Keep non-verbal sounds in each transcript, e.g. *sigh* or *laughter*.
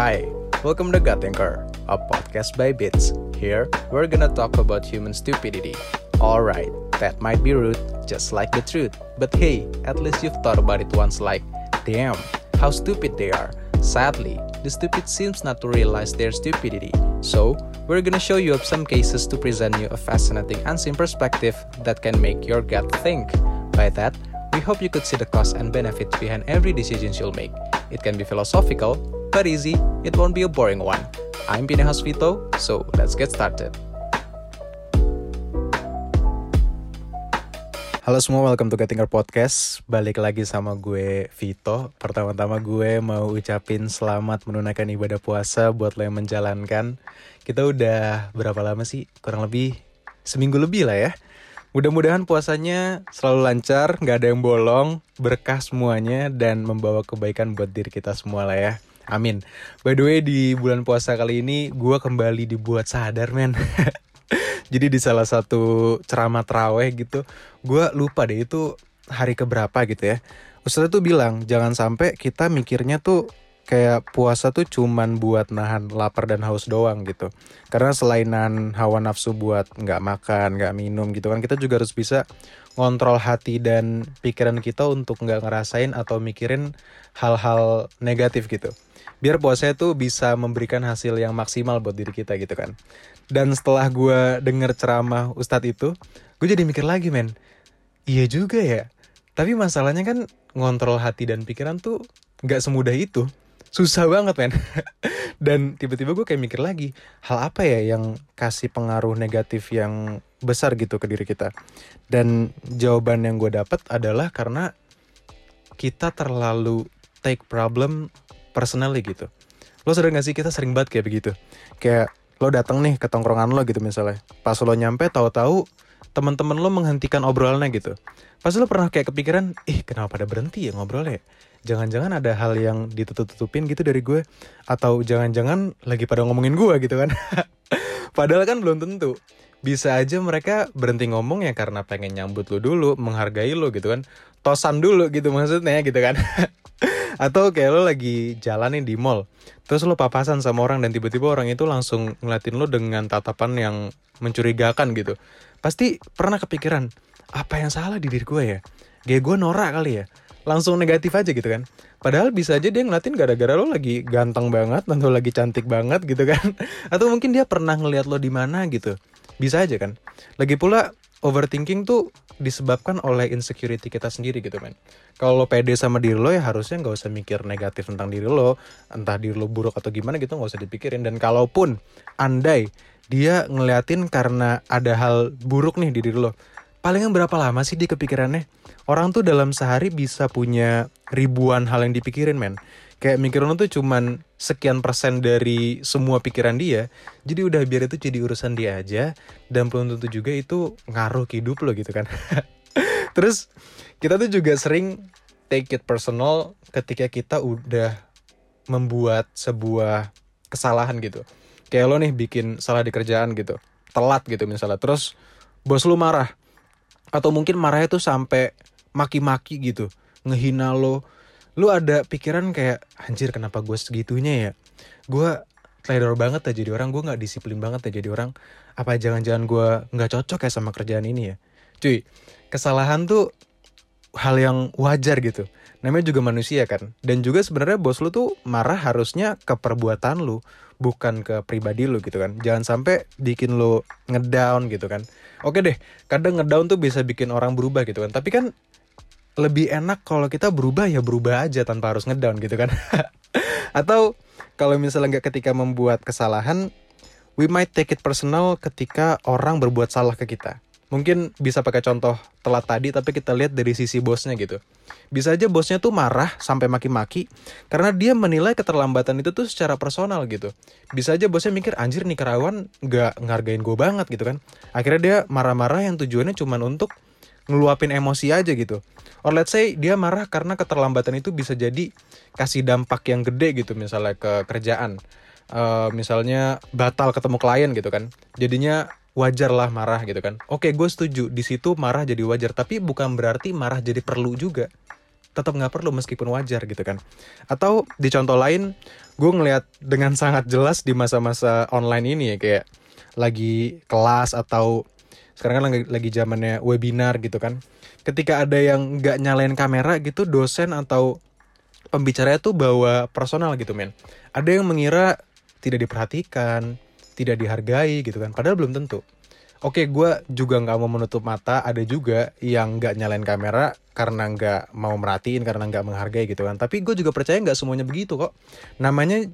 Hi, welcome to Thinker, a podcast by Bits. Here, we're gonna talk about human stupidity. Alright, that might be rude, just like the truth. But hey, at least you've thought about it once like, damn, how stupid they are. Sadly, the stupid seems not to realize their stupidity. So, we're gonna show you up some cases to present you a fascinating unseen perspective that can make your gut think. By that, we hope you could see the cost and benefits behind every decision you'll make. It can be philosophical, but easy, it won't be a boring one. I'm Pinehas Vito, so let's get started. Halo semua, welcome to Getting Our Podcast. Balik lagi sama gue Vito. Pertama-tama gue mau ucapin selamat menunaikan ibadah puasa buat lo yang menjalankan. Kita udah berapa lama sih? Kurang lebih seminggu lebih lah ya. Mudah-mudahan puasanya selalu lancar, nggak ada yang bolong, berkah semuanya, dan membawa kebaikan buat diri kita semua lah ya. Amin. By the way, di bulan puasa kali ini, gue kembali dibuat sadar, men. *laughs* Jadi di salah satu ceramah teraweh gitu, gue lupa deh itu hari keberapa gitu ya. Ustadz tuh bilang, jangan sampai kita mikirnya tuh kayak puasa tuh cuman buat nahan lapar dan haus doang gitu. Karena selain hawa nafsu buat nggak makan, nggak minum gitu kan, kita juga harus bisa ngontrol hati dan pikiran kita untuk nggak ngerasain atau mikirin hal-hal negatif gitu. Biar puasa tuh bisa memberikan hasil yang maksimal buat diri kita gitu kan. Dan setelah gue denger ceramah Ustadz itu, gue jadi mikir lagi men, iya juga ya. Tapi masalahnya kan ngontrol hati dan pikiran tuh nggak semudah itu. Susah banget men. *laughs* dan tiba-tiba gue kayak mikir lagi, hal apa ya yang kasih pengaruh negatif yang besar gitu ke diri kita. Dan jawaban yang gue dapat adalah karena kita terlalu take problem personally gitu. Lo sadar gak sih kita sering banget kayak begitu. Kayak lo datang nih ke tongkrongan lo gitu misalnya. Pas lo nyampe tahu-tahu teman-teman lo menghentikan obrolannya gitu. Pas lo pernah kayak kepikiran ih kenapa pada berhenti ya ngobrolnya? Jangan-jangan ada hal yang ditutup-tutupin gitu dari gue atau jangan-jangan lagi pada ngomongin gue gitu kan. *laughs* Padahal kan belum tentu. Bisa aja mereka berhenti ngomong ya karena pengen nyambut lo dulu menghargai lo gitu kan. Tosan dulu gitu maksudnya gitu kan *laughs* atau kayak lo lagi jalan nih di mall terus lo papasan sama orang dan tiba-tiba orang itu langsung ngeliatin lo dengan tatapan yang mencurigakan gitu. Pasti pernah kepikiran apa yang salah di diri gue ya? Kayak gue norak kali ya. Langsung negatif aja gitu kan. Padahal bisa aja dia ngeliatin gara-gara lo lagi ganteng banget atau lagi cantik banget gitu kan. *laughs* Atau mungkin dia pernah ngeliat lo di mana gitu. Bisa aja kan. Lagi pula overthinking tuh disebabkan oleh insecurity kita sendiri gitu men. Kalau lo pede sama diri lo ya harusnya nggak usah mikir negatif tentang diri lo, entah diri lo buruk atau gimana gitu nggak usah dipikirin. Dan kalaupun andai dia ngeliatin karena ada hal buruk nih di diri lo, palingan berapa lama sih dia kepikirannya? Orang tuh dalam sehari bisa punya ribuan hal yang dipikirin men kayak mikir lo tuh cuman sekian persen dari semua pikiran dia jadi udah biar itu jadi urusan dia aja dan belum tentu juga itu ngaruh ke hidup lo gitu kan. *laughs* Terus kita tuh juga sering take it personal ketika kita udah membuat sebuah kesalahan gitu. Kayak lo nih bikin salah di kerjaan gitu telat gitu misalnya terus bos lu marah atau mungkin marahnya tuh sampai maki-maki gitu ngehina lo lu ada pikiran kayak anjir kenapa gue segitunya ya? Gue teledor banget ya jadi orang gue nggak disiplin banget ya jadi orang. Apa jangan-jangan gue nggak cocok ya sama kerjaan ini ya? Cuy kesalahan tuh hal yang wajar gitu. Namanya juga manusia kan. Dan juga sebenarnya bos lu tuh marah harusnya ke perbuatan lu bukan ke pribadi lu gitu kan. Jangan sampai bikin lu ngedown gitu kan. Oke deh kadang ngedown tuh bisa bikin orang berubah gitu kan. Tapi kan lebih enak kalau kita berubah ya berubah aja tanpa harus ngedown gitu kan. *laughs* Atau kalau misalnya nggak ketika membuat kesalahan we might take it personal ketika orang berbuat salah ke kita. Mungkin bisa pakai contoh telat tadi tapi kita lihat dari sisi bosnya gitu. Bisa aja bosnya tuh marah sampai maki-maki karena dia menilai keterlambatan itu tuh secara personal gitu. Bisa aja bosnya mikir anjir nih kerawan nggak ngargain gue banget gitu kan. Akhirnya dia marah-marah yang tujuannya cuma untuk ngeluapin emosi aja gitu. Or let's say dia marah karena keterlambatan itu bisa jadi kasih dampak yang gede gitu misalnya ke kerjaan. Uh, misalnya batal ketemu klien gitu kan. Jadinya wajar lah marah gitu kan. Oke gue setuju. Di situ marah jadi wajar tapi bukan berarti marah jadi perlu juga. Tetap nggak perlu meskipun wajar gitu kan. Atau di contoh lain gue ngelihat dengan sangat jelas di masa-masa online ini ya kayak lagi kelas atau sekarang kan lagi, zamannya webinar gitu kan. Ketika ada yang nggak nyalain kamera gitu dosen atau pembicaranya tuh bawa personal gitu men. Ada yang mengira tidak diperhatikan tidak dihargai gitu kan padahal belum tentu. Oke gue juga nggak mau menutup mata ada juga yang nggak nyalain kamera karena nggak mau merhatiin karena nggak menghargai gitu kan. Tapi gue juga percaya nggak semuanya begitu kok. Namanya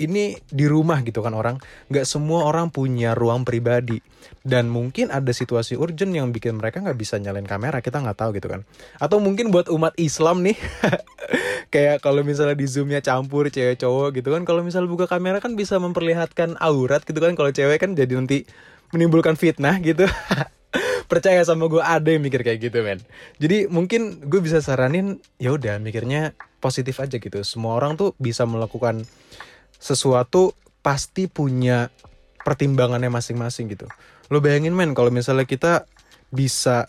ini di rumah gitu kan orang. Nggak semua orang punya ruang pribadi. Dan mungkin ada situasi urgent yang bikin mereka nggak bisa nyalain kamera kita nggak tahu gitu kan. Atau mungkin buat umat Islam nih *laughs* kayak kalau misalnya di zoomnya campur cewek cowok gitu kan kalau misalnya buka kamera kan bisa memperlihatkan aurat gitu kan. Kalau cewek kan jadi nanti menimbulkan fitnah gitu. *laughs* Percaya sama gue ada yang mikir kayak gitu men. Jadi mungkin gue bisa saranin ya udah mikirnya positif aja gitu. Semua orang tuh bisa melakukan sesuatu pasti punya pertimbangannya masing-masing gitu. Lo bayangin men kalau misalnya kita bisa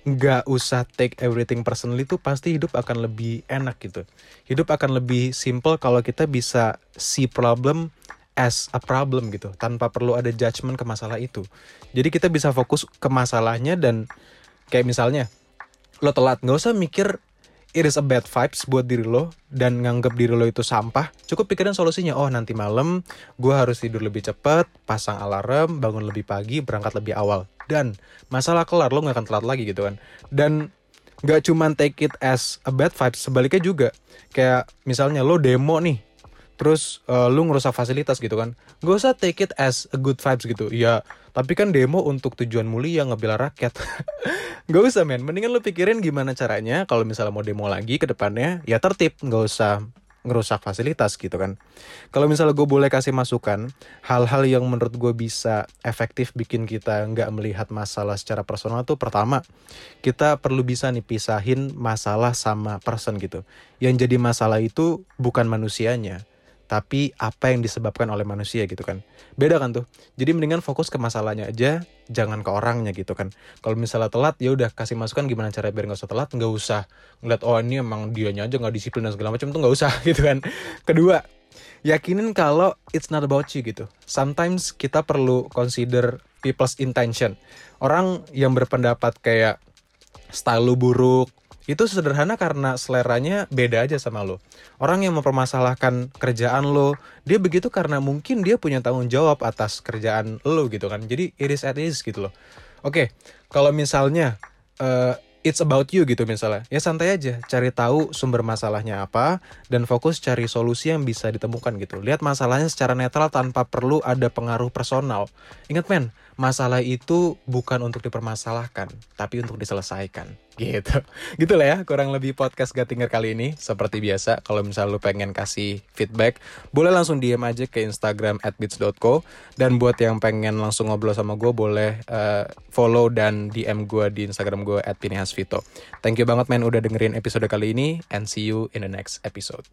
nggak usah take everything personally tuh pasti hidup akan lebih enak gitu. Hidup akan lebih simple kalau kita bisa see problem as a problem gitu tanpa perlu ada judgment ke masalah itu. Jadi kita bisa fokus ke masalahnya dan kayak misalnya lo telat nggak usah mikir it is a bad vibes buat diri lo dan nganggap diri lo itu sampah, cukup pikirin solusinya. Oh nanti malam gue harus tidur lebih cepat, pasang alarm, bangun lebih pagi, berangkat lebih awal. Dan masalah kelar lo nggak akan telat lagi gitu kan. Dan nggak cuma take it as a bad vibes, sebaliknya juga. Kayak misalnya lo demo nih, terus uh, lu ngerusak fasilitas gitu kan. Gak usah take it as a good vibes gitu. Ya, tapi kan demo untuk tujuan mulia ngebela rakyat. *laughs* Gak usah men, mendingan lu pikirin gimana caranya kalau misalnya mau demo lagi ke depannya, ya tertib, gak usah ngerusak fasilitas gitu kan. Kalau misalnya gue boleh kasih masukan, hal-hal yang menurut gue bisa efektif bikin kita nggak melihat masalah secara personal tuh pertama, kita perlu bisa nih pisahin masalah sama person gitu. Yang jadi masalah itu bukan manusianya, tapi apa yang disebabkan oleh manusia gitu kan. Beda kan tuh. Jadi mendingan fokus ke masalahnya aja jangan ke orangnya gitu kan. Kalau misalnya telat ya udah kasih masukan gimana cara biar nggak usah telat nggak usah ngeliat oh ini emang dianya aja nggak disiplin dan segala macam tuh nggak usah *laughs* gitu kan. Kedua yakinin kalau it's not about you gitu. Sometimes kita perlu consider people's intention. Orang yang berpendapat kayak style lu buruk itu sederhana karena seleranya beda aja sama lo. Orang yang mempermasalahkan kerjaan lo, dia begitu karena mungkin dia punya tanggung jawab atas kerjaan lo gitu kan. Jadi it is at ease gitu loh. Oke, okay, kalau misalnya uh, it's about you gitu misalnya, ya santai aja, cari tahu sumber masalahnya apa dan fokus cari solusi yang bisa ditemukan gitu. Lihat masalahnya secara netral tanpa perlu ada pengaruh personal. Ingat men, masalah itu bukan untuk dipermasalahkan, tapi untuk diselesaikan. Gitu. *laughs* Gitu lah ya, kurang lebih podcast Gatinger kali ini. Seperti biasa, kalau misalnya lu pengen kasih feedback, boleh langsung DM aja ke Instagram at beats.co. Dan buat yang pengen langsung ngobrol sama gue, boleh uh, follow dan DM gue di Instagram gue at. Thank you banget men udah dengerin episode kali ini, and see you in the next episode.